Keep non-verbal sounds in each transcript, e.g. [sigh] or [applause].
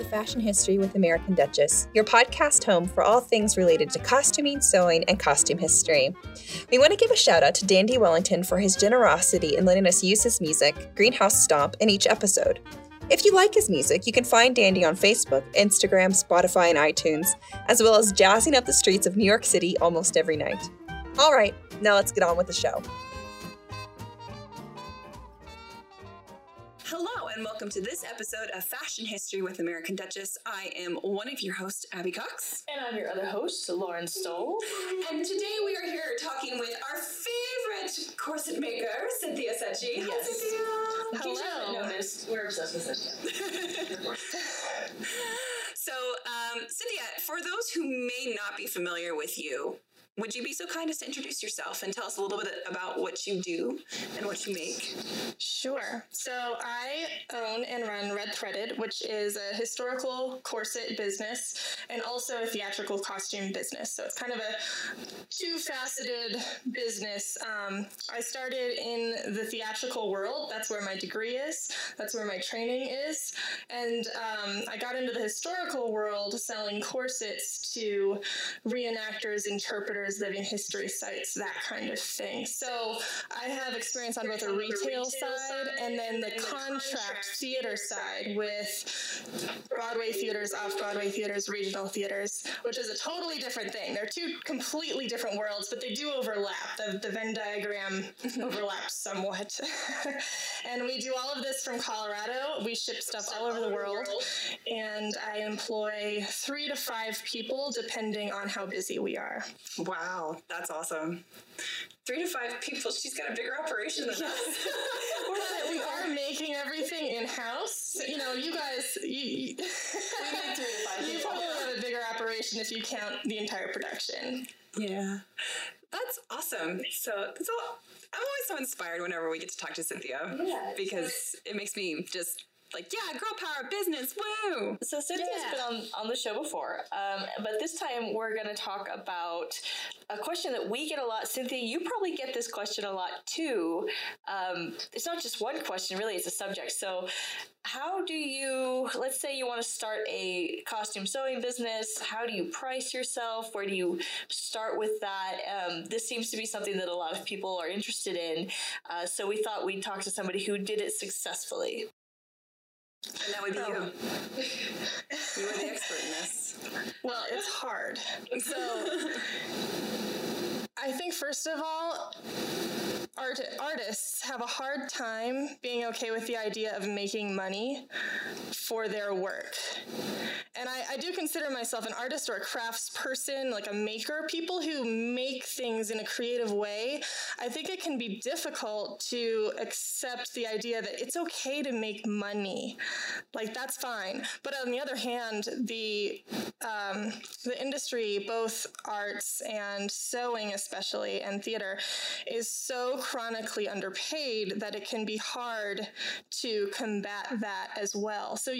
to Fashion History with American Duchess, your podcast home for all things related to costuming, sewing, and costume history. We want to give a shout out to Dandy Wellington for his generosity in letting us use his music, Greenhouse Stomp, in each episode. If you like his music, you can find Dandy on Facebook, Instagram, Spotify, and iTunes, as well as jazzing up the streets of New York City almost every night. All right, now let's get on with the show. And welcome to this episode of Fashion History with American Duchess. I am one of your hosts, Abby Cox. And I'm your other host, Lauren Stoll. And today we are here talking with our favorite corset maker, Cynthia Settje. Yes. Hi, Cynthia. Case you noticed, we're obsessed with Cynthia. [laughs] So, um, Cynthia, for those who may not be familiar with you, would you be so kind as to introduce yourself and tell us a little bit about what you do and what you make? Sure. So I own and run Red Threaded, which is a historical corset business and also a theatrical costume business. So it's kind of a two faceted business. Um, I started in the theatrical world, that's where my degree is, that's where my training is. And um, I got into the historical world selling corsets to reenactors, interpreters, living history sites, that kind of thing. So I have experience on both the retail side and then the contract theater side with Broadway theaters, off Broadway theaters, regional theaters, which is a totally different thing. They're two completely different worlds, but they do overlap. The, the Venn diagram overlaps somewhat. [laughs] and we do all of this from Colorado. We ship stuff all over the world, and I employ three to five people depending on how busy we are. Wow, that's awesome. Three to five people. She's got a bigger operation than us. [laughs] We're we are making everything in house. You know, you guys, you, you, [laughs] you probably have a bigger operation if you count the entire production. Yeah. That's awesome. So, so I'm always so inspired whenever we get to talk to Cynthia Yeah. because it makes me just like, yeah, girl power business, woo! So Cynthia's Yeah. been on, on the show before, um, but this time we're going to talk about a question that we get a lot. Cynthia, you probably get this question a lot too. Um, it's not just one question, really; it's a subject. So, how do you? Let's say you want to start a costume sewing business. How do you price yourself? Where do you start with that? Um, this seems to be something that a lot of people are interested in. Uh, so we thought we'd talk to somebody who did it successfully. And that would be you. Um, you were the expert in this. [laughs] Well, it's hard. So, [laughs] I think first of all, art, artists have a hard time being okay with the idea of making money for their work. And I, I do consider myself an artist or a crafts person, like a maker. People who make things in a creative way, I think it can be difficult to accept the idea that it's okay to make money. Like that's fine. But on the other hand, the um, the industry, both arts and sewing especially, and theater, is so chronically underpaid that it can be hard to combat that as well. So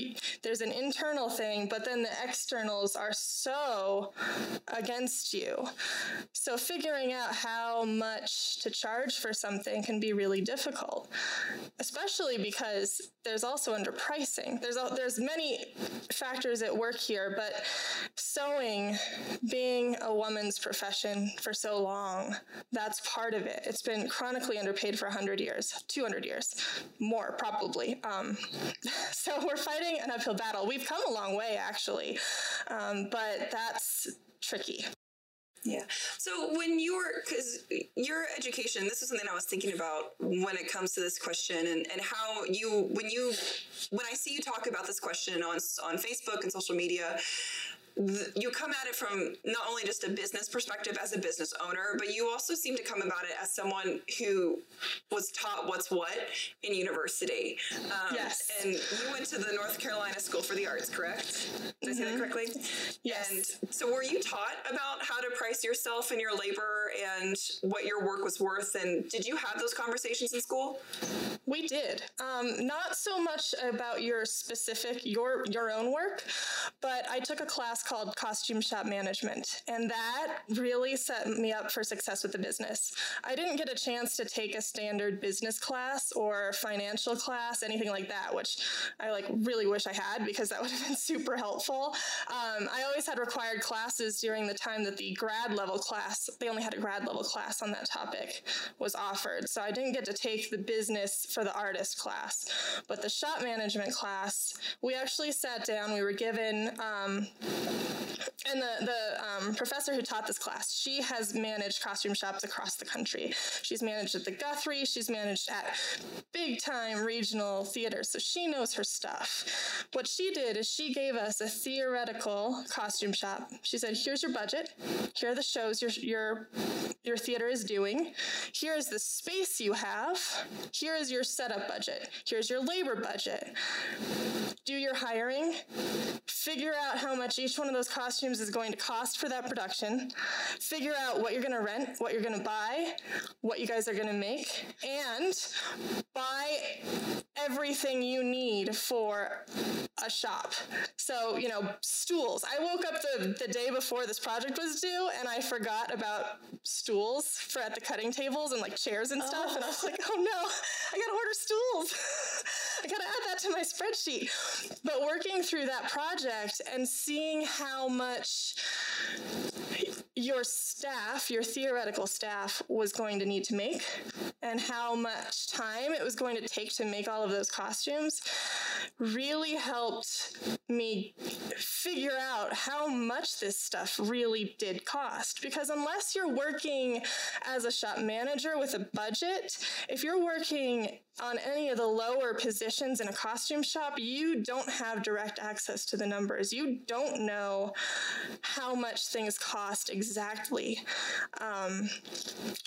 there's an internal thing, but then the externals are so against you. So figuring out how much to charge for something can be really difficult, especially because there's also underpricing. There's a, there's many factors at work here, but sewing being a woman's profession for so long, that's part of it. It's been chronically underpaid for 100 years, 200 years, more probably. Um, [laughs] so we're fighting an uphill battle. We've come a long way, actually, um, but that's tricky. Yeah. So when you were, because your education, this is something I was thinking about when it comes to this question, and, and how you, when you, when I see you talk about this question on on Facebook and social media, th- you come at it from not only just a business perspective as a business owner, but you also seem to come about it as someone who was taught what's what in university. Um, Yes. And you went to the North Carolina School for the Arts, correct? Did I say that correctly? Yes. And so, were you taught about how to price yourself and your labor and what your work was worth? And did you have those conversations in school? We did. Um, not so much about your specific your your own work, but I took a class class called Costume Shop Management, and that really set me up for success with the business. I didn't get a chance to take a standard business class or financial class, anything like that, which I like really wish I had because that [laughs] would have been super helpful. Um, I always had required classes during the time that the grad level class, they only had a grad level class on that topic, was offered. So I didn't get to take the business for the artist class. But the shop management class, we actually sat down, we were given, um, and the, the um, professor who taught this class, she has managed costume shops across the country. She's managed at the Guthrie, she's managed at big time regional theaters, so she knows her stuff. What she did is she gave us a theoretical costume shop. She said, here's your budget, here are the shows your, your, your theater is doing, here is the space you have, here is your setup budget, here's your labor budget. Do your hiring, figure out how much each one of those costumes is going to cost for that production, figure out what you're going to rent, what you're going to buy, what you guys are going to make, and buy everything you need for a shop. So, you know, stools. I woke up the, the day before this project was due and I forgot about stools for at the cutting tables and like chairs and stuff. Oh. And I was oh. like, oh no, I gotta order stools. [laughs] I gotta add that to my spreadsheet. But working through that project and seeing how much your staff, your theoretical staff, was going to need to make and how much time it was going to take to make all of those costumes really helped me figure out how much this stuff really did cost. Because unless you're working as a shop manager with a budget, if you're working on any of the lower positions in a costume shop, you don't have direct access to the numbers. You don't know how much things cost exactly. Um,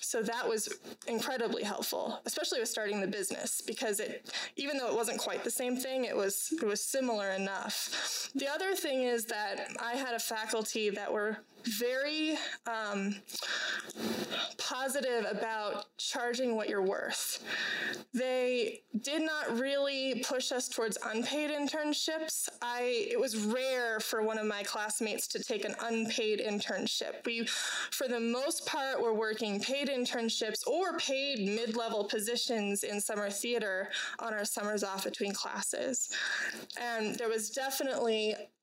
so that was incredibly helpful, especially with starting the business, because it, even though it wasn't quite the same thing, it was it was similar enough. The other thing is that I had a faculty that were very um, positive about charging what you're worth. They did not really push us towards unpaid internships. I it was rare for one of my classmates to take an unpaid internship. We, for the most part, were working paid internships or paid mid-level positions in summer theater on our summers off between classes, and there was definitely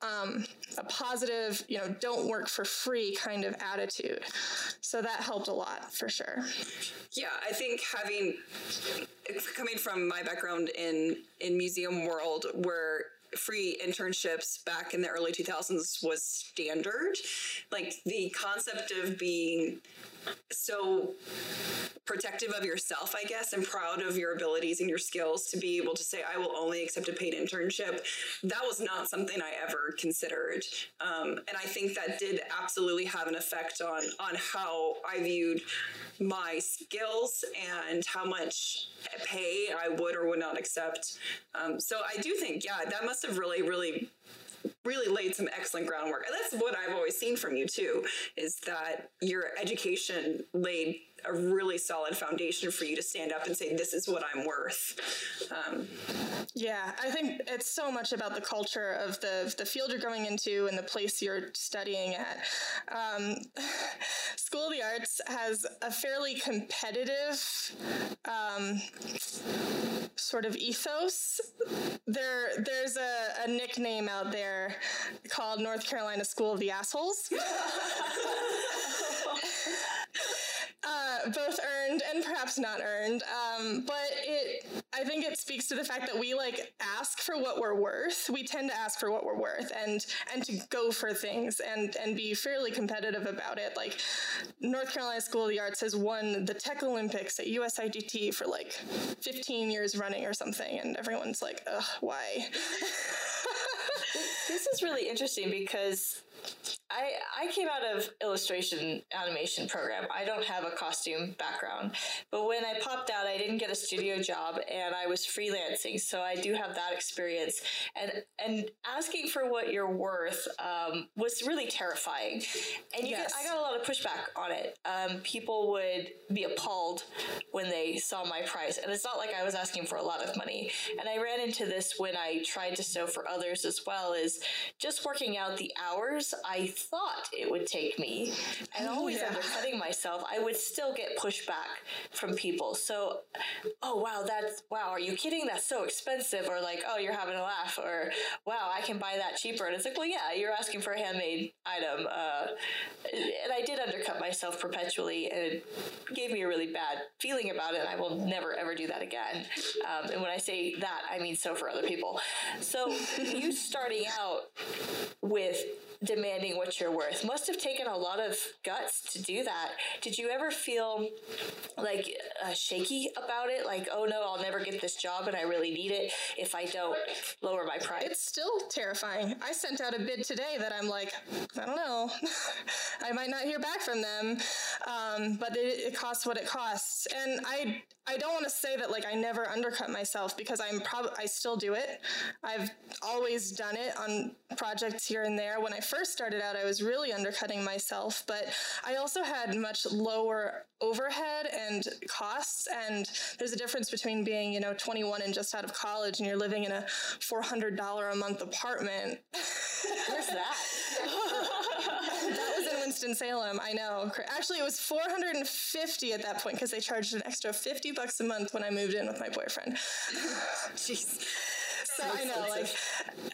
um, a positive, you know, don't work for free kind of attitude. So that helped a lot for sure. Yeah, I think having coming from my background in in museum world where free internships back in the early 2000s was standard like the concept of being so protective of yourself, I guess, and proud of your abilities and your skills to be able to say, I will only accept a paid internship. That was not something I ever considered. Um, and I think that did absolutely have an effect on, on how I viewed my skills and how much pay I would or would not accept. Um, so I do think, yeah, that must have really, really really laid some excellent groundwork. And that's what I've always seen from you too, is that your education laid a really solid foundation for you to stand up and say, "This is what I'm worth." Um, yeah, I think it's so much about the culture of the the field you're going into and the place you're studying at. Um, [sighs] School of the Arts has a fairly competitive um, sort of ethos. There, there's a, a nickname out there called North Carolina School of the Assholes. [laughs] Uh, both earned and perhaps not earned. Um, but it, I think it speaks to the fact that we like ask for what we're worth. We tend to ask for what we're worth and and to go for things and and be fairly competitive about it. Like North Carolina School of the Arts has won the Tech Olympics at USITT for like 15 years running or something, and everyone's like, ugh, why? [laughs] this is really interesting because I I came out of illustration animation program. I don't have a costume background, but when I popped out, I didn't get a studio job, and I was freelancing, so I do have that experience. And and asking for what you're worth um, was really terrifying, and you yes. I got a lot of pushback on it. Um, people would be appalled when they saw my price, and it's not like I was asking for a lot of money. And I ran into this when I tried to sew for others as well. Is just working out the hours I thought it would take me and always yeah. undercutting myself, I would still get pushback from people. So, oh, wow, that's, wow, are you kidding? That's so expensive. Or like, oh, you're having a laugh. Or, wow, I can buy that cheaper. And it's like, well, yeah, you're asking for a handmade item. Uh, and I did undercut myself perpetually and it gave me a really bad feeling about it. And I will never, ever do that again. Um, and when I say that, I mean so for other people. So, you starting out with demanding what you're worth must have taken a lot of guts to do that. Did you ever feel like uh, shaky about it? Like, oh no, I'll never get this job and I really need it if I don't lower my price? It's still terrifying. I sent out a bid today that I'm like, I don't know. [laughs] I might not hear back from them, um, but it, it costs what it costs. And I, I don't want to say that like I never undercut myself because I'm probably I still do it. I've always done it on projects here and there. When I first started out, I was really undercutting myself, but I also had much lower overhead and costs. And there's a difference between being, you know, 21 and just out of college and you're living in a $400 a month apartment. Where's that? [laughs] Winston-Salem. I know. Actually, it was 450 at that point because they charged an extra 50 bucks a month when I moved in with my boyfriend. [sighs] Jeez so [laughs] I know, like,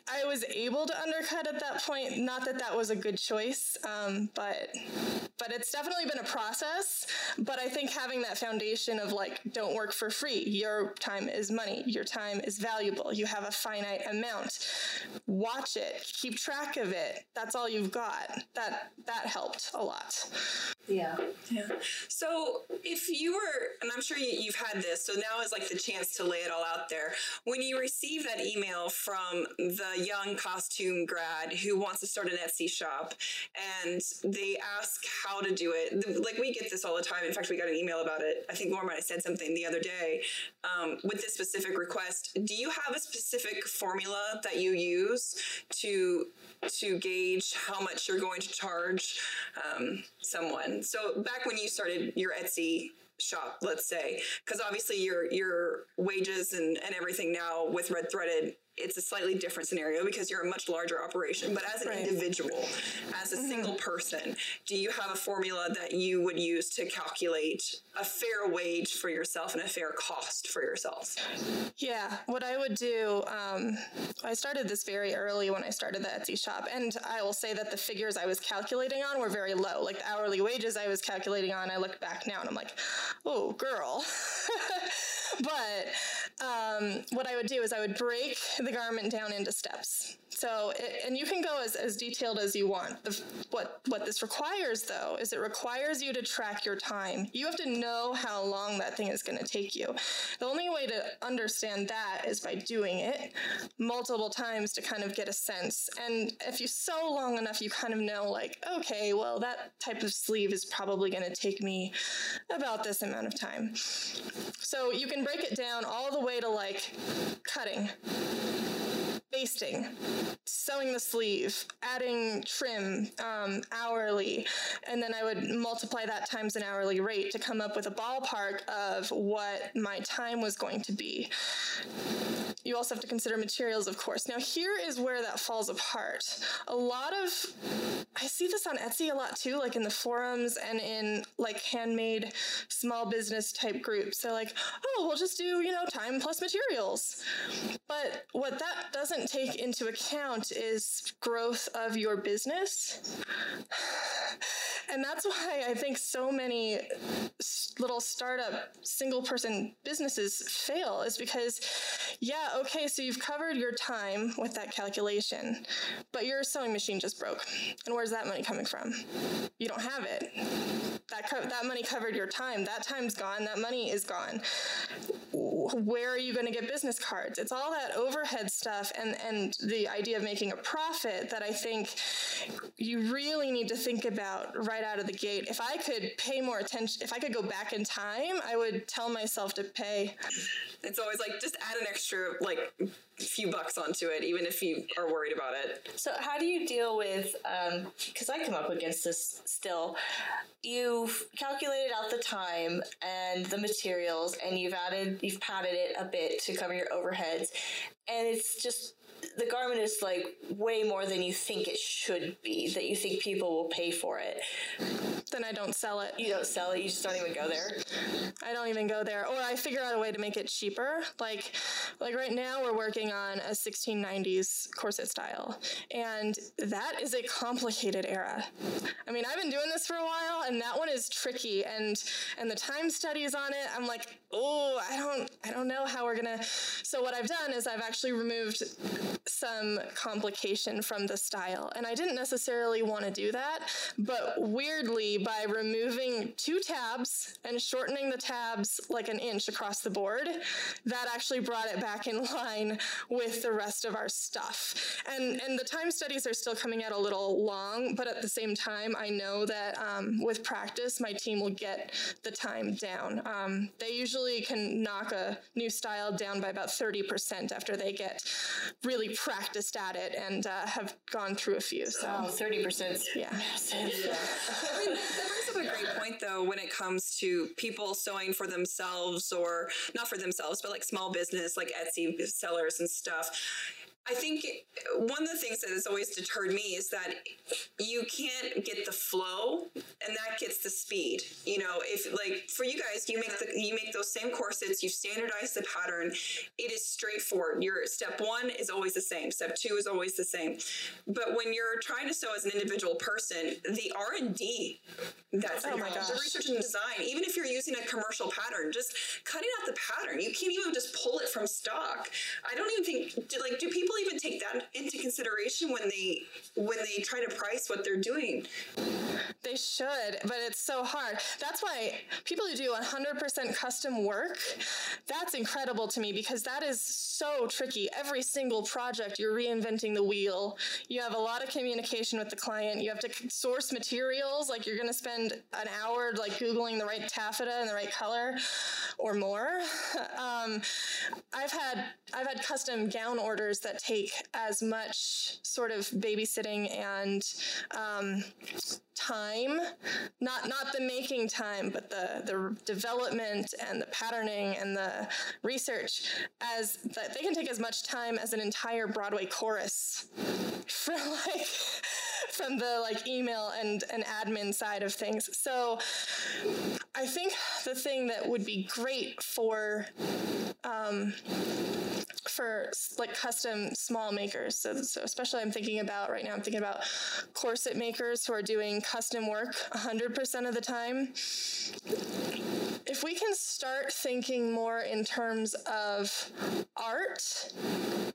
I was able to undercut at that point. Not that that was a good choice, um, but but it's definitely been a process. But I think having that foundation of like, don't work for free. Your time is money. Your time is valuable. You have a finite amount. Watch it. Keep track of it. That's all you've got. That that helped a lot. Yeah. Yeah. So if you were, and I'm sure you, have had this, so now is like the chance to lay it all out there. When you receive that email from the young costume grad who wants to start an Etsy shop and they ask how to do it, like we get this all the time. In fact, we got an email about it. I think Norma have said something the other day um, with this specific request. Do you have a specific formula that you use to to gauge how much you're going to charge um, someone. So back when you started your Etsy shop, let's say, because obviously your your wages and, and everything now with Red Threaded it's a slightly different scenario because you're a much larger operation. But as an right. individual, as a mm-hmm. single person, do you have a formula that you would use to calculate a fair wage for yourself and a fair cost for yourself? Yeah, what I would do, um, I started this very early when I started the Etsy shop, and I will say that the figures I was calculating on were very low. Like the hourly wages I was calculating on, I look back now and I'm like, oh, girl. [laughs] but um, what I would do is I would break the garment down into steps. So, and you can go as, as detailed as you want. The, what, what this requires, though, is it requires you to track your time. You have to know how long that thing is going to take you. The only way to understand that is by doing it multiple times to kind of get a sense. And if you sew long enough, you kind of know, like, okay, well, that type of sleeve is probably going to take me about this amount of time. So you can break it down all the way to like cutting basting, sewing the sleeve, adding trim um, hourly, and then I would multiply that times an hourly rate to come up with a ballpark of what my time was going to be. You also have to consider materials, of course. Now, here is where that falls apart. A lot of, I see this on Etsy a lot too, like in the forums and in like handmade small business type groups. They're like, oh, we'll just do, you know, time plus materials. But what that doesn't take into account is growth of your business. And that's why I think so many little startup single person businesses fail is because, yeah, okay, so you've covered your time with that calculation, but your sewing machine just broke. And where's that money coming from? You don't have it. That, co- that money covered your time. That time's gone. That money is gone where are you going to get business cards? It's all that overhead stuff and, and the idea of making a profit that I think you really need to think about right out of the gate. If I could pay more attention, if I could go back in time, I would tell myself to pay. It's always like just add an extra like few bucks onto it, even if you are worried about it. So, how do you deal with? Um because um, I come up against this still. You've calculated out the time and the materials, and you've added, you've padded it a bit to cover your overheads, and it's just the garment is like way more than you think it should be that you think people will pay for it. Then i don't sell it. You don't sell it you just don't even go there? I don't even go there. Or i figure out a way to make it cheaper. Like like right now we're working on a 1690s corset style and that is a complicated era. I mean i've been doing this for a while and that one is tricky and and the time studies on it i'm like oh i don't i don't know how we're gonna so what i've done is i've actually removed some complication from the style. And I didn't necessarily want to do that, but weirdly, by removing two tabs and shortening the tabs like an inch across the board, that actually brought it back in [laughs] line with the rest of our stuff. And, and the time studies are still coming out a little long, but at the same time, I know that um, with practice, my team will get the time down. Um, they usually can knock a new style down by about 30% after they get really practiced at it and uh, have gone through a few. So oh, 30% yeah. massive. Yeah. I mean, that brings up a great point though when it comes to people sewing for themselves or not for themselves, but like small business, like Etsy sellers and stuff I think one of the things that has always deterred me is that you can't get the flow, and that gets the speed. You know, if like for you guys, you make the you make those same corsets, you standardize the pattern. It is straightforward. Your step one is always the same. Step two is always the same. But when you're trying to sew as an individual person, the R and D that's oh my gosh. the research and design. Even if you're using a commercial pattern, just cutting out the pattern. You can't even just pull it from stock. I don't even think like do people even take that into consideration when they when they try to price what they're doing? They should, but it's so hard. That's why people who do 100% custom work, that's incredible to me because that is so tricky. Every single project, you're reinventing the wheel. You have a lot of communication with the client. You have to source materials. Like you're going to spend an hour like Googling the right taffeta and the right color or more. [laughs] Um, I've had I've had custom gown orders that take as much sort of babysitting and um, time not not the making time but the the development and the patterning and the research as that they can take as much time as an entire broadway chorus [laughs] from like from the like email and and admin side of things. So i think the thing that would be great for um, for like custom small makers. So, so especially I'm thinking about right now, I'm thinking about corset makers who are doing custom work 100% of the time. If we can start thinking more in terms of art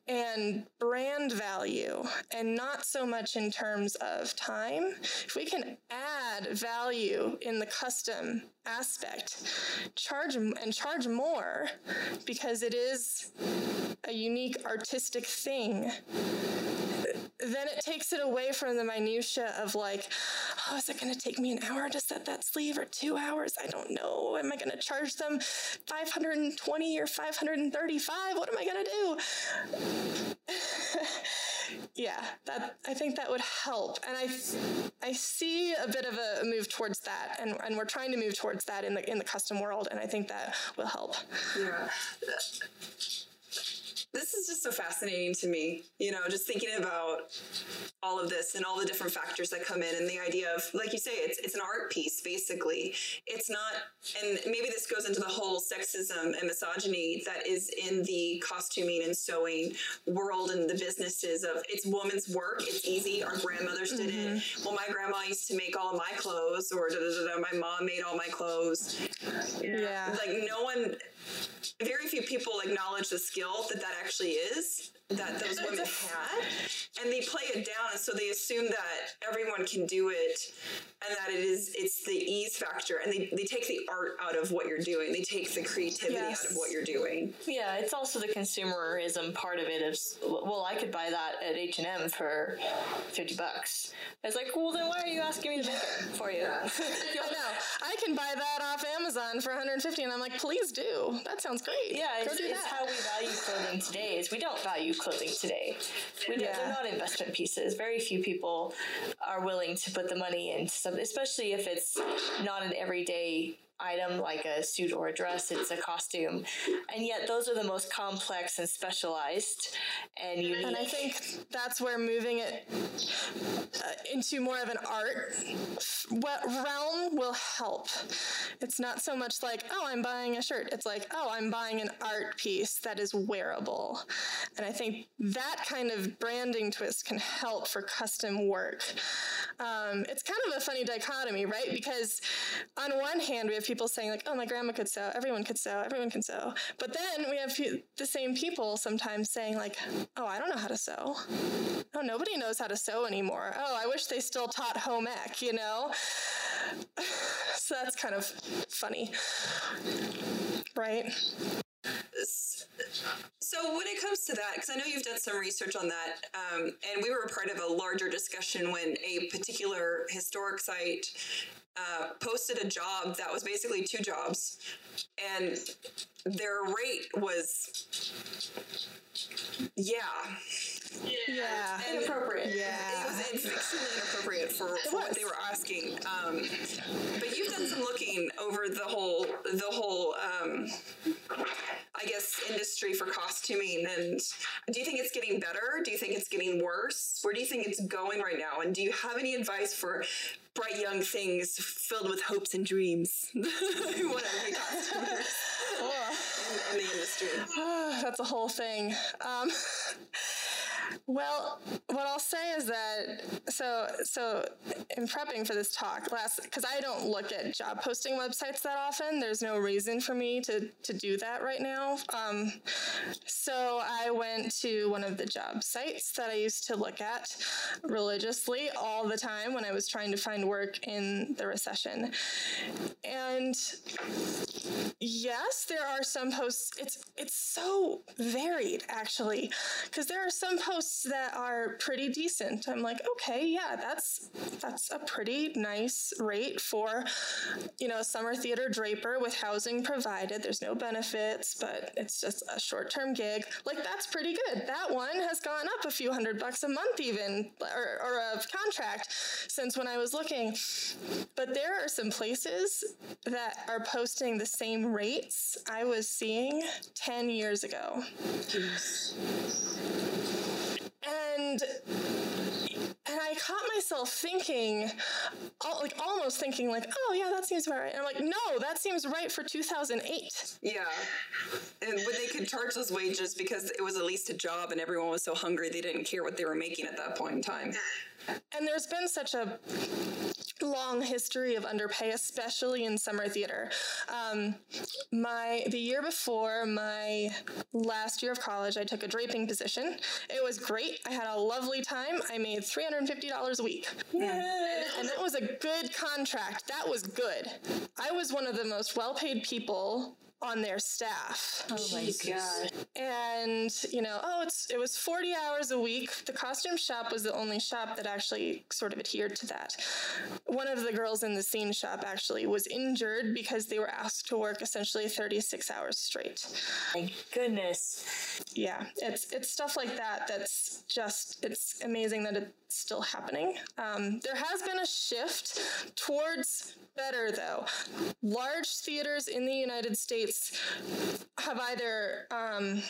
and brand value and not so much in terms of time, if we can add value in the custom aspect, charge and charge more because it is a unique artistic thing then it takes it away from the minutia of like, oh, is it going to take me an hour to set that sleeve or two hours? I don't know. Am I going to charge them 520 or 535? What am I going to do? [sighs] yeah, that I think that would help, and I I see a bit of a move towards that, and and we're trying to move towards that in the in the custom world, and I think that will help. Yeah this is just so fascinating to me, you know, just thinking about all of this and all the different factors that come in and the idea of, like you say, it's, it's an art piece, basically. It's not, and maybe this goes into the whole sexism and misogyny that is in the costuming and sewing world and the businesses of it's woman's work. It's easy. Our grandmothers did mm-hmm. it. Well, my grandma used to make all of my clothes or da, da, da, my mom made all my clothes. Yeah. Like no one, very few people acknowledge the skill that that actually is that those women had, and they play it down, and so they assume that everyone can do it, and that it is it's the ease factor, and they, they take the art out of what you're doing. They take the creativity Yes. out of what you're doing. Yeah, it's also the consumerism part of it. Of well, I could buy that at H and M for fifty bucks. It's like, well, then why are you asking me to make it for you? I [laughs] know. I can buy that off Amazon for 150 and I'm like, please do. That sounds great. Yeah, it's, it's how we value clothing today. Is we don't value clothing today. We Yeah. They're not investment pieces. Very few people are willing to put the money into something, especially if it's not an everyday item like a suit or a dress. It's a costume, and yet those are the most complex and specialized and unique. And I think that's where moving it uh, into more of an art realm will help. It's not so much like, oh, I'm buying a shirt. It's like, oh, I'm buying an art piece that is wearable. And I think that kind of branding twist can help for custom work. Um, it's kind of a funny dichotomy, right? Because on one hand, we have people saying, like, oh, my grandma could sew, everyone could sew, everyone can sew. But then we have the same people sometimes saying, like, oh, I don't know how to sew. Oh, nobody knows how to sew anymore. Oh, I wish they still taught home ec, you know? [sighs] so that's kind of funny. Right? So when it comes to that, because I know you've done some research on that, um, and we were part of a larger discussion when a particular historic site uh, posted a job that was basically two jobs, and their rate was, yeah, Yeah. inappropriate. Yeah. it was it's extremely inappropriate for, for what they were asking. Um, but you've done some looking over the whole the whole um, I guess industry for costuming. And do you think it's getting better? Do you think it's getting worse? Where do you think it's going right now? And do you have any advice for bright young things filled with hopes and dreams who want to be costumers [laughs] Oh. in, in the industry? [sighs] That's a whole thing. Um, well, what I'll say is that so so in prepping for this talk last because I don't look at job posting websites that often. There's no reason for me to to do that right now. Um, so I went to one of the job sites that I used to look at religiously all the time when I was trying to find work in the recession, and yes, there are some posts. It's it's so varied actually, because there are some posts that are pretty decent. I'm like, okay, yeah, that's that's a pretty nice rate for, you know, a summer theater draper with housing provided. There's no benefits, but it's just a short term gig. Like that's pretty good. That one has gone up a few hundred bucks a month even, or, or a contract since when I was looking. But there are some places that are posting the same rates I was seeing 10 years ago. And and I caught myself thinking, like almost thinking, like, oh yeah, that seems about right. And I'm like, no, that seems right for 2008. Yeah. And when they could charge those wages because it was at least a job and everyone was so hungry they didn't care what they were making at that point in time. And there's been such a long history of underpay, especially in summer theater. Um, my the year before my last year of college, I took a draping position. It was great. I had a lovely time. I made three hundred and fifty dollars a week, and that was a good contract. That was good. I was one of the most well-paid people on their staff. Oh my god. and you know oh it's it was 40 hours a week. The costume shop was the only shop that actually sort of adhered to that. One of the girls in the scene shop actually was injured because they were asked to work essentially 36 hours straight. My goodness. yeah it's it's stuff like that that's just it's amazing that it's still happening. Um, there has been a shift towards better though. Large theaters in the united states have either um,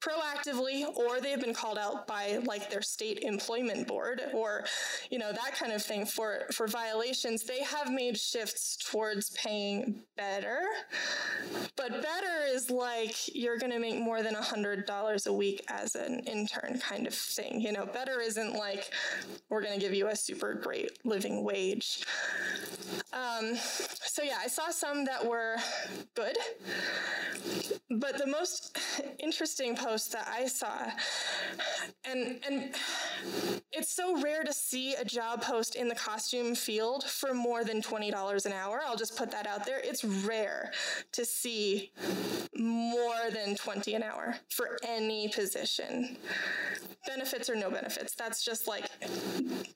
proactively or they've been called out by like their state employment board or you know that kind of thing for for violations. They have made shifts towards paying better. But better is like you're going to make more than a hundred dollars a week as an intern kind of thing you know? Better isn't like we're going to give you a super great living wage um, so yeah i saw some that were good but the most interesting post that I saw, and and it's so rare to see a job post in the costume field for more than twenty dollars an hour. I'll just put that out there. It's rare to see more than twenty an hour for any position. Benefits or no benefits. That's just like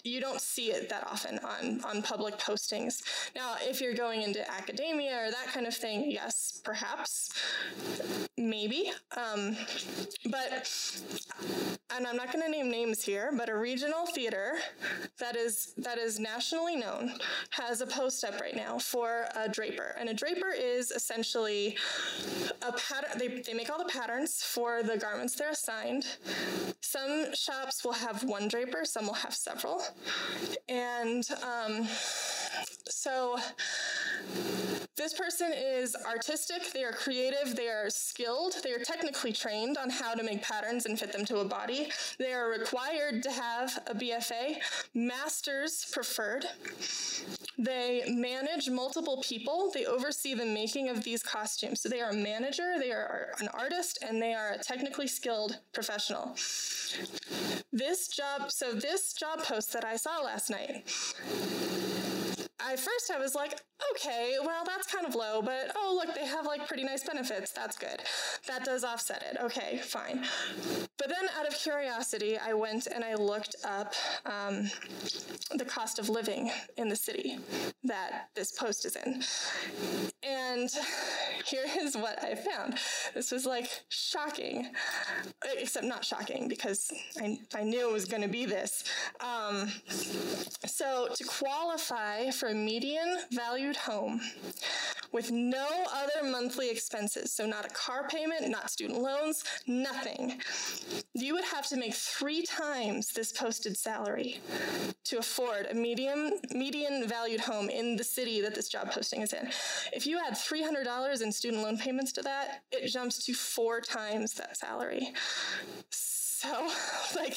you don't see it that often on on public postings. Now, if you're going into academia or that kind of thing, yes, perhaps maybe. Um, but, and I'm not going to name names here, but a regional theater that is that is nationally known has a post up right now for a draper, and a draper is essentially a pattern. They they make all the patterns for the garments they're assigned. Some shops will have one draper, some will have several, and um, so this person is artistic, they are creative, they are skilled, they are technically trained on how to make patterns and fit them to a body. They are required to have a BFA, masters preferred. They manage multiple people. They oversee the making of these costumes. So they are a manager, they are an artist, and they are a technically skilled professional. This job, so this job post that I saw last night, at first I was like, okay, well, that's kind of low, but oh, look, they have like pretty nice benefits. That's good. That does offset it. Okay, fine. But then out of curiosity, I went and I looked up um, the cost of living in the city that this post is in. And here is what I found. This was like shocking, except not shocking because I, I knew it was going to be this. Um, so to qualify for a median valued home with no other monthly expenses, so not a car payment, not student loans, nothing, you would have to make three times this posted salary to afford a medium median valued home in the city that this job posting is in. If you add $300 in student loan payments to that, it jumps to four times that salary. [laughs] like,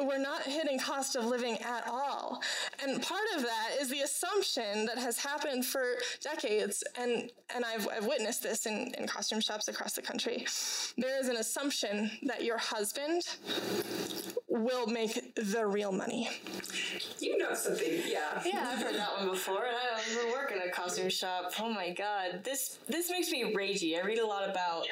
we're not hitting cost of living at all. And part of that is the assumption that has happened for decades, and, and I've, I've witnessed this in, in costume shops across the country. There is an assumption that your husband will make the real money. You know something, yeah. Yeah, I've heard that one before, and I don't even work in a costume shop. Oh my god, this this makes me ragey. I read a lot about,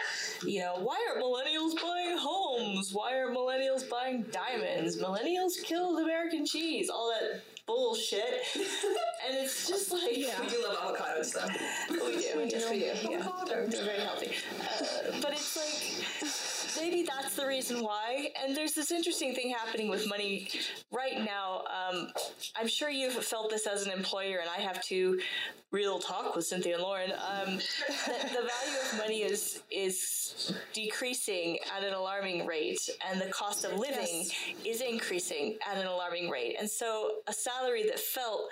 you know, why aren't millennials buying homes? Why are millennials buying diamonds? Millennials killed American cheese. All that bullshit. [laughs] and it's just like yeah. we do love avocados though. We do. We yes, we do. Yeah. They're, they're very healthy. Uh, but it's like maybe that's the reason why. And there's this interesting thing happening with money right now. Um, I'm sure you've felt this as an employer, and I have to real talk with Cynthia and Lauren. Um, the, value of money is is decreasing at an alarming rate, and the cost of living yes. is increasing at an alarming rate. And so, a salary that felt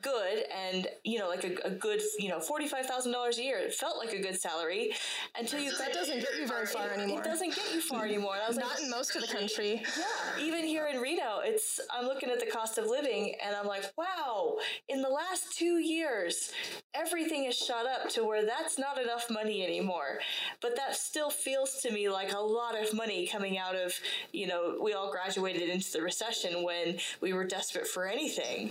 good and you know like a, a good you know forty five thousand dollars a year, it felt like a good salary until you that doesn't get you very far anymore. Doesn't get you far anymore. I was not like, in most of the country. Yeah, even here in Reno, it's I'm looking at the cost of living, and I'm like, wow, in the last two years everything is shot up to where that's not enough money anymore. But that still feels to me like a lot of money coming out of, you know, we all graduated into the recession when we were desperate for anything.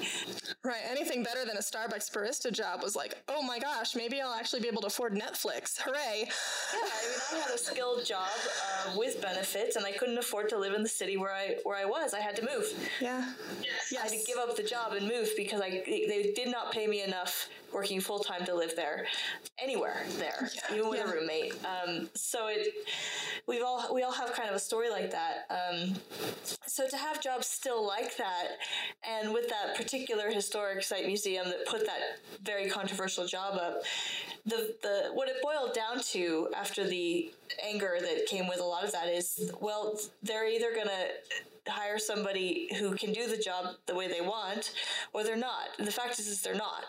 Right. Anything better than a Starbucks barista job was like, oh my gosh, maybe I'll actually be able to afford Netflix. Hooray. Yeah. I mean, I had a skilled job uh, with benefits and I couldn't afford to live in the city where I, where I was. I had to move. Yeah. Yes. I had to give up the job and move because I, they did not pay me enough working full time to live there, anywhere there, yeah. even with yeah. a roommate. Um, so it, we've all we all have kind of a story like that. Um, so to have jobs still like that, and with that particular historic site museum that put that very controversial job up, the the what it boiled down to after the anger that came with a lot of that is well they're either gonna hire somebody who can do the job the way they want, or they're not. The fact is, is they're not.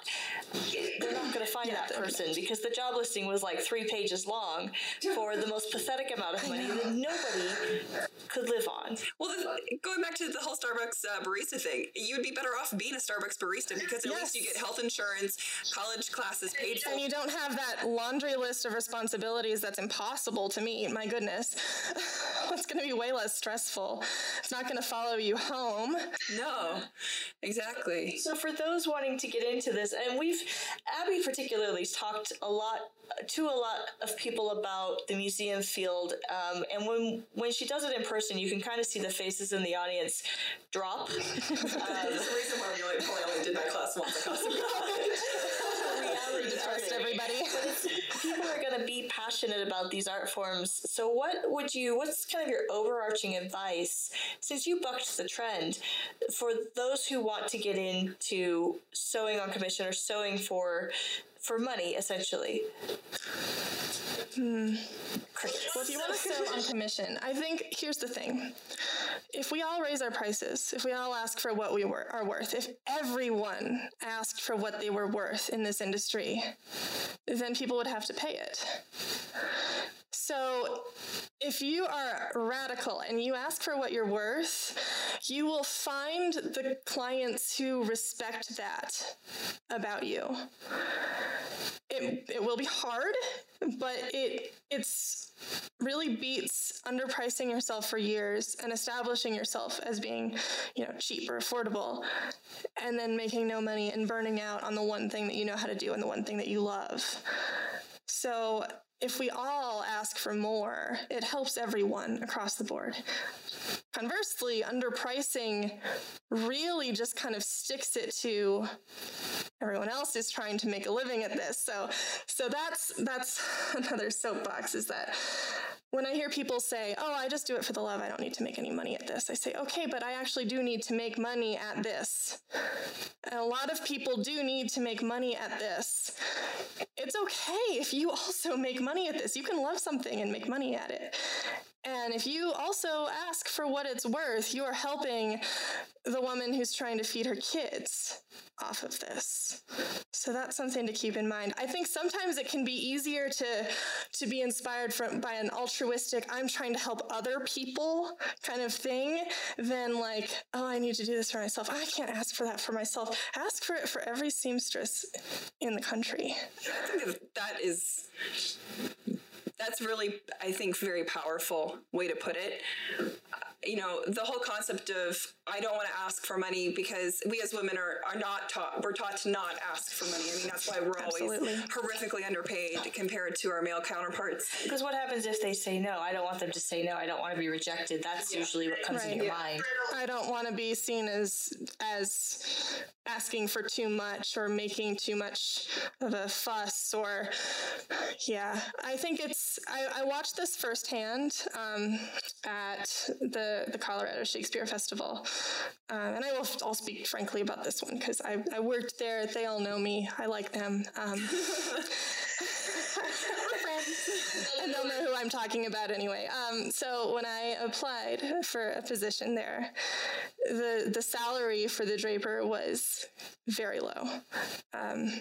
They're not going to find that person because the job listing was like three pages long for the most pathetic amount of money that nobody could live on. Well, the, going back to the whole Starbucks uh, barista thing, you'd be better off being a Starbucks barista because at Yes. least you get health insurance, college classes paid for. And you don't have that laundry list of responsibilities that's impossible to meet. My goodness. [laughs] it's going to be way less stressful. It's not going to follow you home. No, exactly. So for those wanting to get into this, and we've Abby particularly talked a lot to a lot of people about the museum field, um, and when when she does it in person, you can kind of see the faces in the audience drop. [laughs] That's the reason why we only, probably only did that class once. I reality [laughs] [laughs] People are going to be passionate about these art forms. So, what would you? What's kind of your overarching advice since you bucked the trend for those who want to get into sewing on commission or sewing for for money, essentially? Hmm. Well, if you want to sew on commission, I think here's the thing. If we all raise our prices, if we all ask for what we were, are worth, if everyone asked for what they were worth in this industry, then people would have to pay it. So, if you are radical and you ask for what you're worth, you will find the clients who respect that about you. It, it will be hard, but it it's really beats underpricing yourself for years and establishing yourself as being, you know, cheap or affordable, and then making no money and burning out on the one thing that you know how to do and the one thing that you love. So if we all ask for more, it helps everyone across the board. Conversely, underpricing really just kind of sticks it to everyone else is trying to make a living at this. So so that's that's [laughs] another soapbox is that when I hear people say, "Oh, I just do it for the love. I don't need to make any money at this." I say, "Okay, but I actually do need to make money at this." And a lot of people do need to make money at this. It's okay if you [laughs] also make money at this. You can love something and make money at it. And if you also ask for what it's worth, you are helping the woman who's trying to feed her kids off of this. So that's something to keep in mind. I think sometimes it can be easier to to be inspired from by an altruistic I'm trying to help other people kind of thing than like, oh, I need to do this for myself. I can't ask for that for myself. Ask for it for every seamstress in the country. I think that is that's really i think very powerful way to put it. You know the whole concept of i don't want to ask for money because we as women are, are not taught we're taught to not ask for money i mean that's why we're Absolutely. always horrifically underpaid compared to our male counterparts Because what happens if they say no? I don't want them to say no. I don't want to be rejected. That's usually what comes Right. in your Yeah. mind. I don't want to be seen as as asking for too much or making too much of a fuss or yeah. I think it's I, I watched this firsthand um, at the the Colorado Shakespeare Festival, um, and I will I'll speak frankly about this one because I, I worked there. They all know me. I like them. Um, [laughs] and they'll know who I'm talking about anyway. Um, so when I applied for a position there, the the salary for the draper was very low. Um,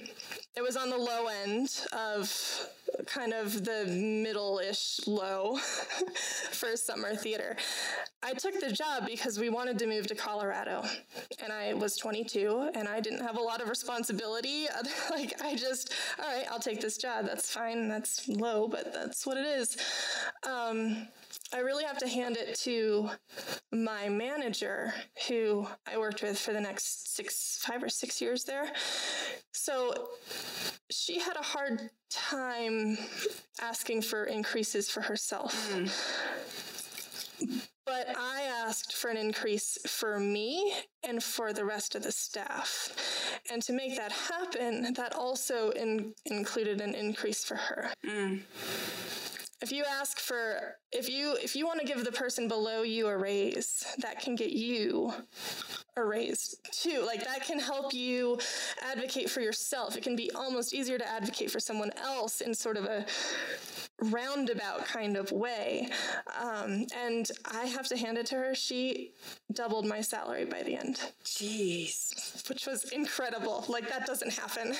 it was on the low end of kind of the middle-ish low [laughs] for summer theater. I took the job because we wanted to move to Colorado, and I was 22, and I didn't have a lot of responsibility. [laughs] like I just, all right, I'll take this job. That's fine. That's low, but that's what it is. Um, I really have to hand it to my manager, who I worked with for the next six, five or six years there. So she had a hard time asking for increases for herself. But I asked for an increase for me and for the rest of the staff. And to make that happen, that also in- included an increase for her mm. If you ask for if you if you want to give the person below you a raise that can get you a raise too like that can help you advocate for yourself it can be almost easier to advocate for someone else in sort of a roundabout kind of way. Um, and I have to hand it to her. She doubled my salary by the end. Jeez. Which was incredible. Like, that doesn't happen.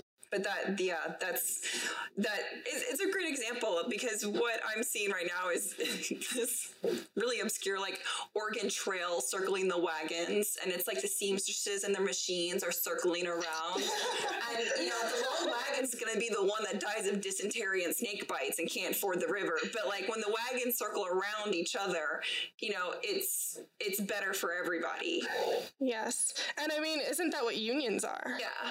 [laughs] but that yeah that's that is it's a great example because what i'm seeing right now is [laughs] this really obscure like oregon trail circling the wagons and it's like the seamstresses and their machines are circling around. And you know the long wagon's gonna be the one that dies of dysentery and snake bites and can't ford the river. But like when the wagons circle around each other you know it's it's better for everybody. Yes. And i mean isn't that what unions are? Yeah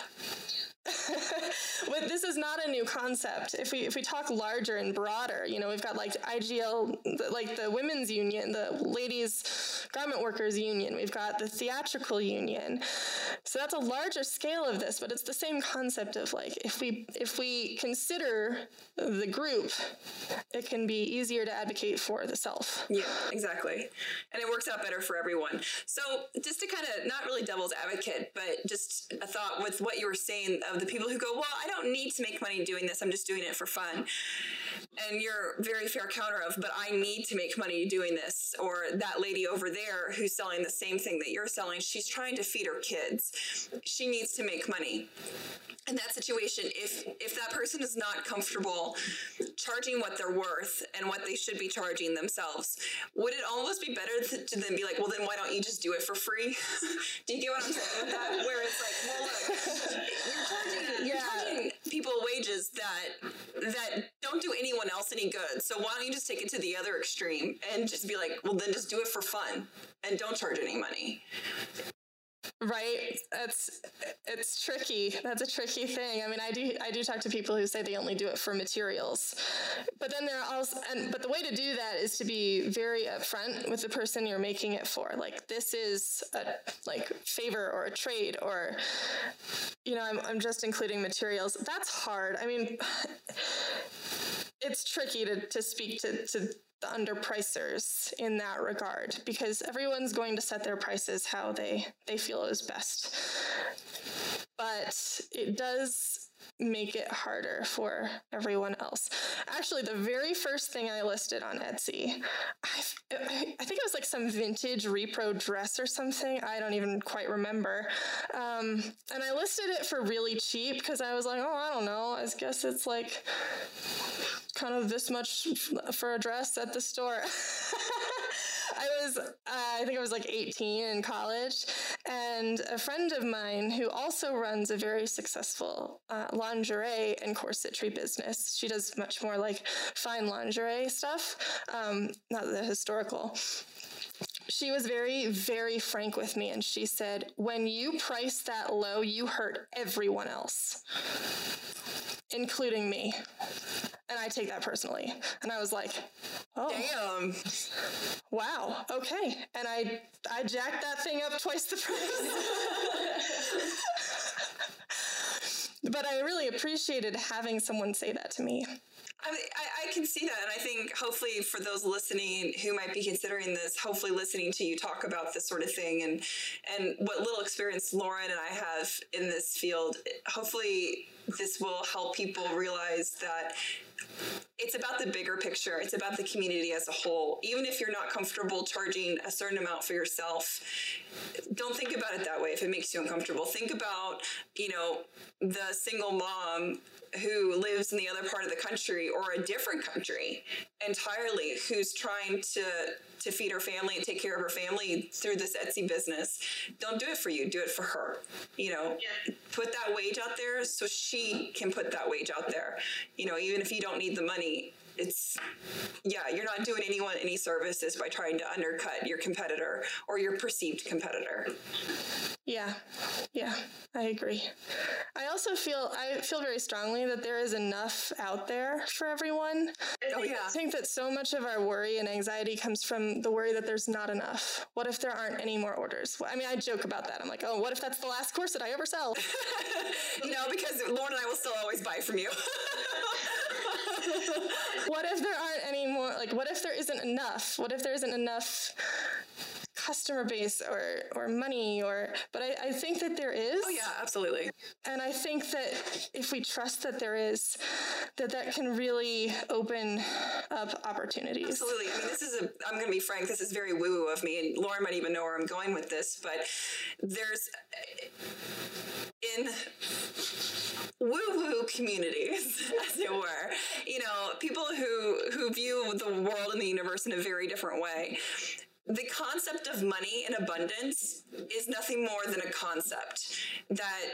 [laughs] [laughs] but this is not a new concept. If we if we talk larger and broader, you know, we've got like IGL, like the women's union, the ladies garment workers union. We've got the theatrical union. So that's a larger scale of this, but it's the same concept of like if we if we consider the group, it can be easier to advocate for the self. Yeah, exactly. And it works out better for everyone. So just to kind of not really devil's advocate, but just a thought with what you were saying of the people who go, well, I don't need to make money doing this. I'm just doing it for fun. And you're very fair counter of, but I need to make money doing this. Or that lady over there who's selling the same thing that you're selling, she's trying to feed her kids. She needs to make money in that situation, if if that person is not comfortable charging what they're worth and what they should be charging themselves, would it almost be better to, to then be like, well, then why don't you just do it for free? [laughs] do you get what I'm saying with that? Where it's like, well, look, you're charging, yeah. you're charging people wages that that don't do anyone else any good. So why don't you just take it to the other extreme and just be like, well, then just do it for fun and don't charge any money. Right. That's it's tricky. That's a tricky thing. I mean, I do I do talk to people who say they only do it for materials. But then there are also and but the way to do that is to be very upfront with the person you're making it for. Like this is a like favor or a trade or you know, I'm I'm just including materials. That's hard. I mean, it's tricky to to speak to to the underpricers in that regard because everyone's going to set their prices how they they feel is best but it does make it harder for everyone else. Actually, the very first thing I listed on Etsy, I, I, think it was like some vintage repro dress or something. I don't even quite remember. Um, and I listed it for really cheap because I was like, oh, I don't know. I guess it's like kind of this much for a dress at the store. [laughs] I was, uh, I think I was like 18 in college, and a friend of mine who also runs a very successful uh, lingerie and corsetry business. She does much more like fine lingerie stuff, um, not the historical she was very, very frank with me, and she said, When you price that low, you hurt everyone else, including me. And I take that personally. And I was like, Oh. Damn. Wow. Okay. And I I jacked that thing up twice the price. [laughs] but I really appreciated having someone say that to me. I, I, I, can see that. And I think hopefully for those listening who might be considering this, hopefully listening to you talk about this sort of thing and, and what little experience Lauren and I have in this field, hopefully this will help people realize that it's about the bigger picture. It's about the community as a whole. Even if you're not comfortable charging a certain amount for yourself, don't think about it that way if it makes you uncomfortable. Think about, you know, the single mom who lives in the other part of the country or a different country entirely who's trying to to feed her family and take care of her family through this Etsy business. Don't do it for you, do it for her. You know, yeah. put that wage out there so she can put that wage out there. You know, even if you don't need the money, it's yeah, you're not doing anyone any services by trying to undercut your competitor or your perceived competitor. Yeah. Yeah, I agree. I also feel I feel very strongly that there is enough out there for everyone. Oh yeah. I think that so much of our worry and anxiety comes from the worry that there's not enough. What if there aren't any more orders? I mean, I joke about that. I'm like, "Oh, what if that's the last course that I ever sell?" [laughs] you know, because Lauren and I will still always buy from you. [laughs] what if there aren't any more? Like, what if there isn't enough? What if there isn't enough customer base or or money or but I, I think that there is oh yeah absolutely and i think that if we trust that there is that that can really open up opportunities. Absolutely. I mean, this is a, I'm going to be frank, this is very woo woo of me, and Lauren might even know where I'm going with this, but there's, eh, in woo woo communities, [laughs] as it were, you know, people who, who view the world and the universe in a very different way the concept of money in abundance is nothing more than a concept that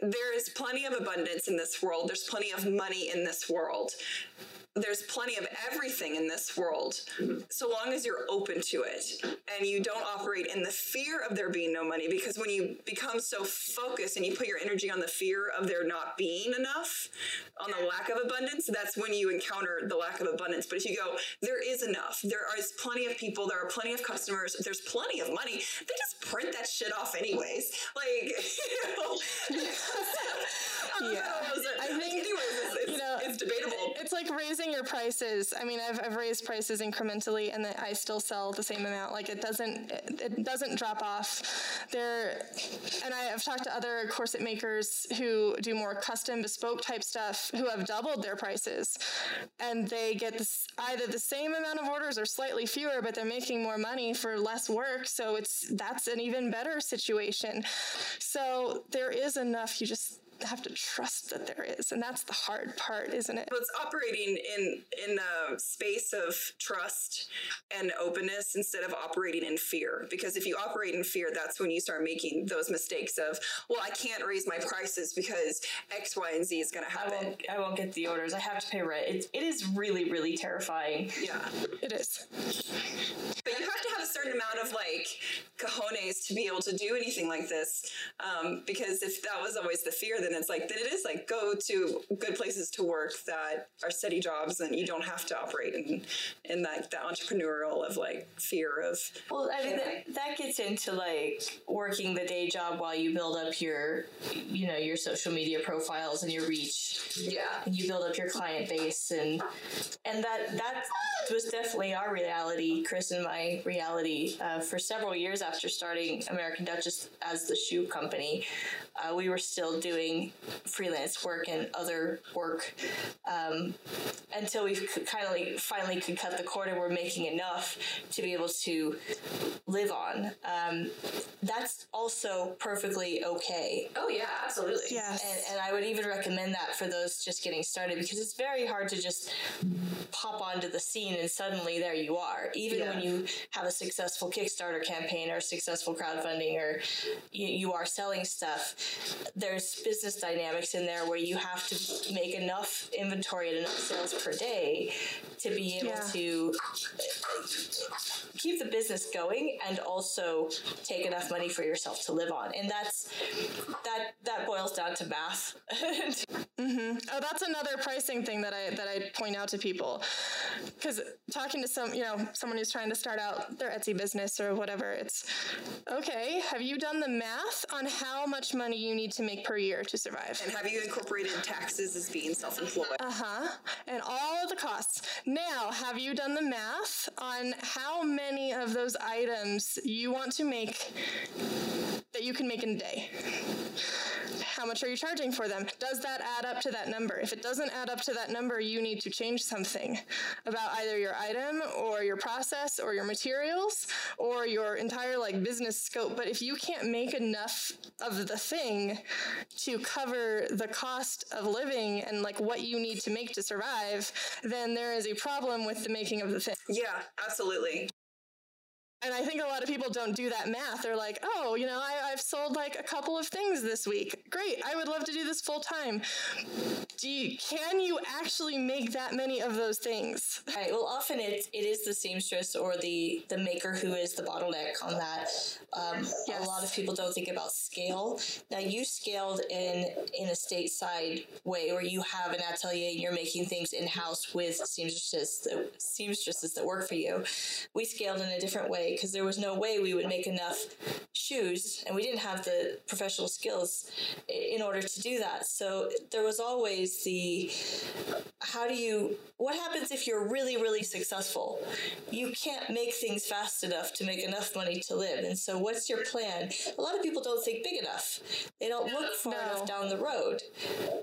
there is plenty of abundance in this world. There's plenty of money in this world there's plenty of everything in this world so long as you're open to it and you don't operate in the fear of there being no money because when you become so focused and you put your energy on the fear of there not being enough on the lack of abundance that's when you encounter the lack of abundance. But if you go there is enough. There is plenty of people. There are plenty of customers. There's plenty of money. They just print that shit off anyways. Like [laughs] you know? [laughs] Yeah. [laughs] I think anyways it's, debatable it's like raising your prices. I mean, I've, I've raised prices incrementally, and I still sell the same amount. Like it doesn't it, it doesn't drop off. There, and I, have talked to other corset makers who do more custom, bespoke type stuff who have doubled their prices, and they get this, either the same amount of orders or slightly fewer, but they're making more money for less work. So it's that's an even better situation. So there is enough. You just have to trust that there is, and that's the hard part, isn't it? But it's operating in in a space of trust and openness instead of operating in fear. Because if you operate in fear, that's when you start making those mistakes of, well, I can't raise my prices because X, Y, and Z is going to happen. I won't, I won't get the orders. I have to pay rent. It, it is really, really terrifying. Yeah, it is. But you have to have a certain amount of like cojones to be able to do anything like this. Um, because if that was always the fear, then it's like then it is like go to good places to work that are steady jobs, and you don't have to operate in in like the entrepreneurial of like fear of. Well, I mean that, that gets into like working the day job while you build up your, you know, your social media profiles and your reach. Yeah. And you build up your client base, and and that that was definitely our reality, Chris and my reality, uh, for several years after starting American Duchess as the shoe company. Uh, we were still doing freelance work and other work um, until we kind of like finally could cut the cord and we're making enough to be able to live on. Um, that's also perfectly okay. Oh yeah, absolutely. Yes. And, and I would even recommend that for those just getting started because it's very hard to just pop onto the scene and suddenly there you are. Even Yeah. when you have a successful Kickstarter campaign or successful crowdfunding or you, you are selling stuff, there's business dynamics in there where you have to make enough inventory and enough sales per day to be able Yeah. to keep the business going and also take enough money for yourself to live on. And that's that that boils down to math. [laughs] Mm-hmm. Oh, that's another pricing thing that I that I point out to people. Because talking to some, you know, someone who's trying to start out their Etsy business or whatever, it's okay. Have you done the math on how much money you need to make per year to survive? And have you incorporated taxes as being self-employed? Uh huh. And all of the costs. Now, have you done the math on how many of those items you want to make that you can make in a day? How much are you charging for them? Does that add up to that number? If it doesn't add up to that number, you need to change something about either your item or your process or your materials or your entire like business scope. But if you can't make enough of the thing to cover the cost of living and like what you need to make to survive, then there is a problem with the making of the thing. Yeah, absolutely. And I think a lot of people don't do that math. They're like, oh, you know, I, I've sold like a couple of things this week. Great. I would love to do this full time. Do you, can you actually make that many of those things? Right. Well, often it, it is the seamstress or the, the maker who is the bottleneck on that. Um, Yes. A lot of people don't think about scale. Now, you scaled in in a stateside way where you have an atelier and you're making things in house with seamstresses that, seamstresses that work for you. We scaled in a different way because there was no way we would make enough shoes, and we didn't have the professional skills in order to do that. So there was always the how do you what happens if you're really really successful you can't make things fast enough to make enough money to live and so what's your plan a lot of people don't think think big enough. They don't look far No. enough down the road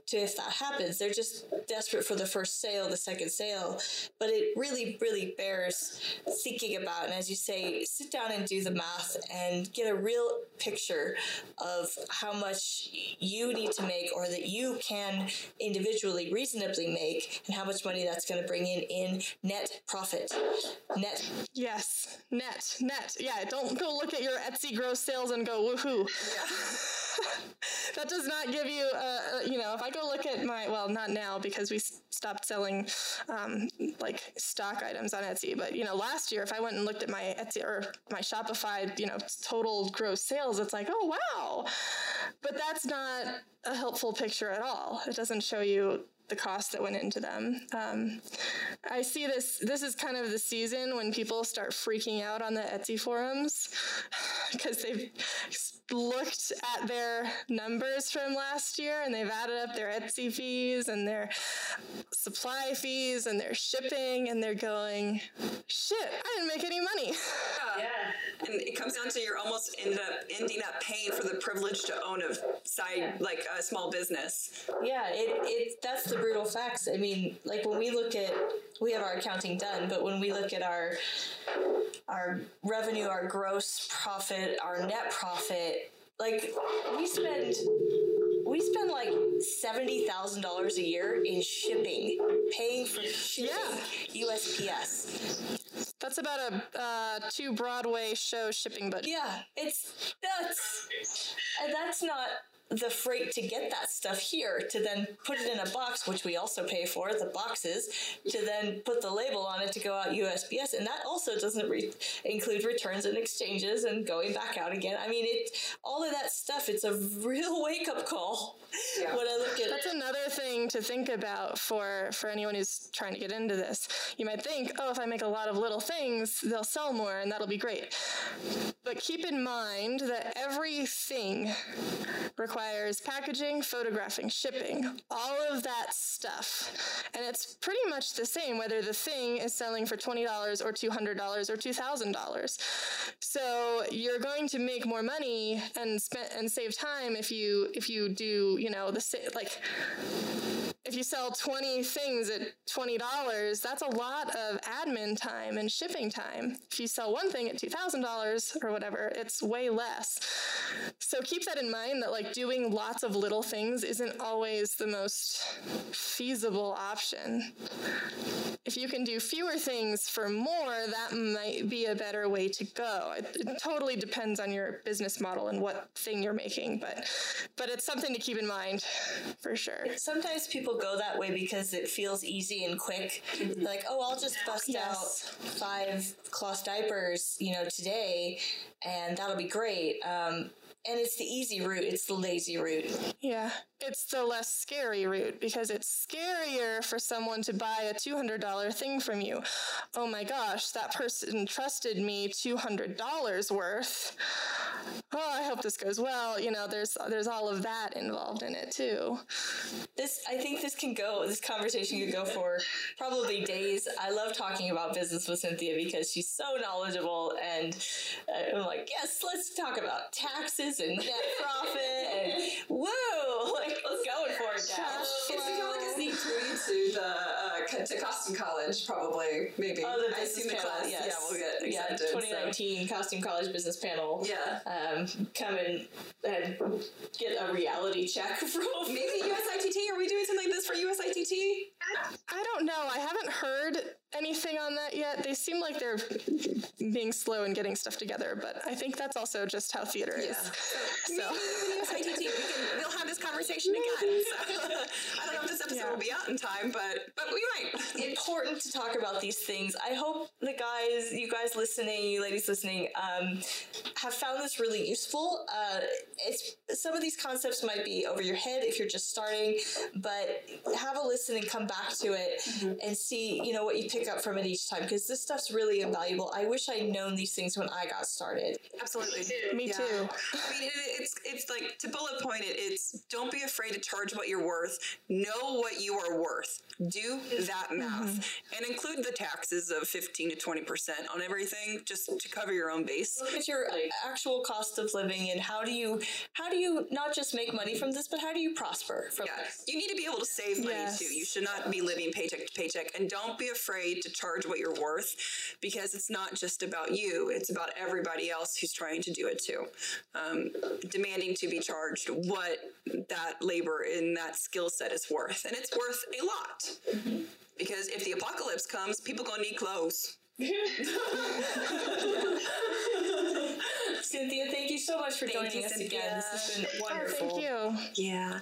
to if that happens. They're just desperate for the first sale, the second sale. But it really, really bears thinking about. And as you say, sit down and do the math and get a real picture of how much you need to make or that you can individually reasonably make and how much money that's going to bring in in net profit. Net Yes, net, net. Yeah, don't go look at your Etsy gross sales and go woohoo. [laughs] that does not give you, uh, uh, you know, if I go look at my, well, not now because we stopped selling um, like stock items on Etsy, but, you know, last year, if I went and looked at my Etsy or my Shopify, you know, total gross sales, it's like, oh, wow. But that's not a helpful picture at all. It doesn't show you the cost that went into them. Um, I see this. This is kind of the season when people start freaking out on the Etsy forums [sighs] because they've looked at their numbers from last year and they've added up their Etsy fees and their supply fees and their shipping and they're going, "Shit, I didn't make any money." Yeah. And it comes down to you're almost ended up ending up paying for the privilege to own a side like a small business. Yeah, it, it that's the brutal facts. I mean, like when we look at we have our accounting done, but when we look at our our revenue, our gross profit, our net profit, like we spend we spend like seventy thousand dollars a year in shipping, paying for shipping USPS. That's about a uh, two Broadway show shipping budget. Yeah, it's that's And that's not the freight to get that stuff here to then put it in a box, which we also pay for, the boxes, to then put the label on it to go out USPS. And that also doesn't re- include returns and exchanges and going back out again. I mean, it all of that stuff, it's a real [laughs] wake up call Yeah. when I look at That's another thing to think about for for anyone who's trying to get into this. You might think, oh, if I make a lot of little things, they'll sell more and that'll be great. But keep in mind that everything requires packaging, photographing, shipping, all of that stuff. And it's pretty much the same whether the thing is selling for $20 or $200 or $2,000. So you're going to make more money and spend and save time if you if you do, you know, the like if you sell 20 things at $20, that's a lot of admin time and shipping time. If you sell one thing at $2,000 or whatever, it's way less. So keep that in mind that like doing lots of little things isn't always the most feasible option. If you can do fewer things for more, that might be a better way to go. It, it totally depends on your business model and what thing you're making, but but it's something to keep in mind for sure. sometimes people go that way because it feels easy and quick. Like, oh, I'll just bust Yes. out five cloth diapers, you know, today, and that'll be great. Um, and it's the easy route. It's the lazy route. Yeah, it's the less scary route because it's scarier for someone to buy a $200 thing from you. Oh my gosh, that person trusted me $200 worth. Oh, I hope this goes well. You know, there's there's all of that involved in it too. This, I think, this can go. This conversation could go for probably days. I love talking about business with Cynthia because she's so knowledgeable, and uh, I'm like, yes, let's talk about taxes and net profit, and [laughs] whoa, like let's go for it, now. It's kind of like a sneak preview to the uh, to costume college, probably maybe. Oh, the I business assume the panel, class. yes. Yeah, we'll get yeah, accepted. so- 2019 costume college business panel. Yeah. Um, come in and get a reality check [laughs] from Maybe USITT. Are we doing something like this for USITT? I don't know. I haven't heard anything on that yet. They seem like they're being slow in getting stuff together, but I think that's also just how theater is. Maybe So [laughs] with USITT, we can, we'll have this conversation [laughs] again. So, [laughs] I don't know if this episode Yeah. will be out in time, but but we might. important to talk about these things. I hope the guys, you guys listening, you ladies listening, um, have found this really useful. Uh, it's some of these concepts might be over your head if you're just starting, but have a listen and come back to it and see, you know, what you pick up from it each time because this stuff's really really invaluable. I wish I'd known these things when I got started. Absolutely. Me Yeah. too. I mean, it, it's it's like to bullet point it. It's don't be afraid to charge what you're worth. Know what you are worth. Do that mm-hmm. math and include the taxes of fifteen to twenty percent on everything, just to cover your own base. Look at your actual cost of living and how do you how do you not just make money from this, but how do you prosper from Yeah, this? you need to be able to save money Yes. too. You should not be living paycheck to paycheck, and don't be afraid to charge what you're worth, because it's not just about you; it's about everybody else who's trying to do it too. Um, demanding to be charged what that labor in that skill set is worth, and it's worth a lot. Because if the apocalypse comes, people gonna need clothes. [laughs] Cynthia, thank you so much for Thank joining us Cynthia. again. This has been Oh, wonderful. thank you. Yeah.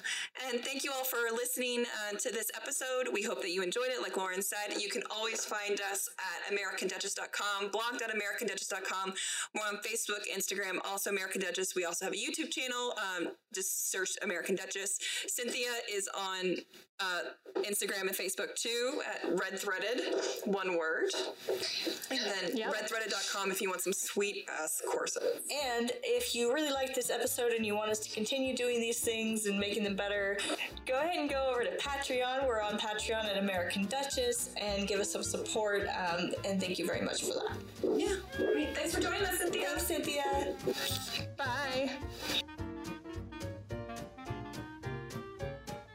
And thank you all for listening uh, to this episode. We hope that you enjoyed it. Like Lauren said, you can always find us at AmericanDuchess.com, blog.AmericanDuchess.com. We're on Facebook, Instagram, also American Duchess. We also have a YouTube channel. Um, just search American Duchess. Cynthia is on uh, Instagram and Facebook too at Red Threaded, one word. And then Yep. redthreaded.com if you want some sweet ass courses. And if you really like this episode and you want us to continue doing these things and making them better, go ahead and go over to Patreon. We're on Patreon at American Duchess and give us some support. Um, and thank you very much for that. Yeah. Right. Thanks for joining us, Cynthia. Thanks, Cynthia. Bye.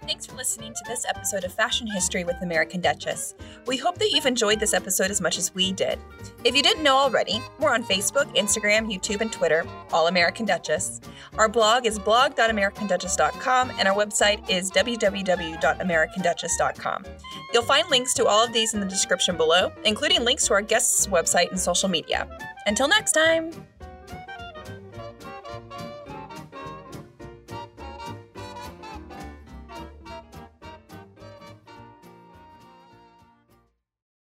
Thanks for listening to this episode of Fashion History with American Duchess. We hope that you've enjoyed this episode as much as we did. If you didn't know already, we're on Facebook, Instagram, YouTube, and Twitter, All American Duchess. Our blog is blog.americanduchess.com, and our website is www.americanduchess.com. You'll find links to all of these in the description below, including links to our guests' website and social media. Until next time!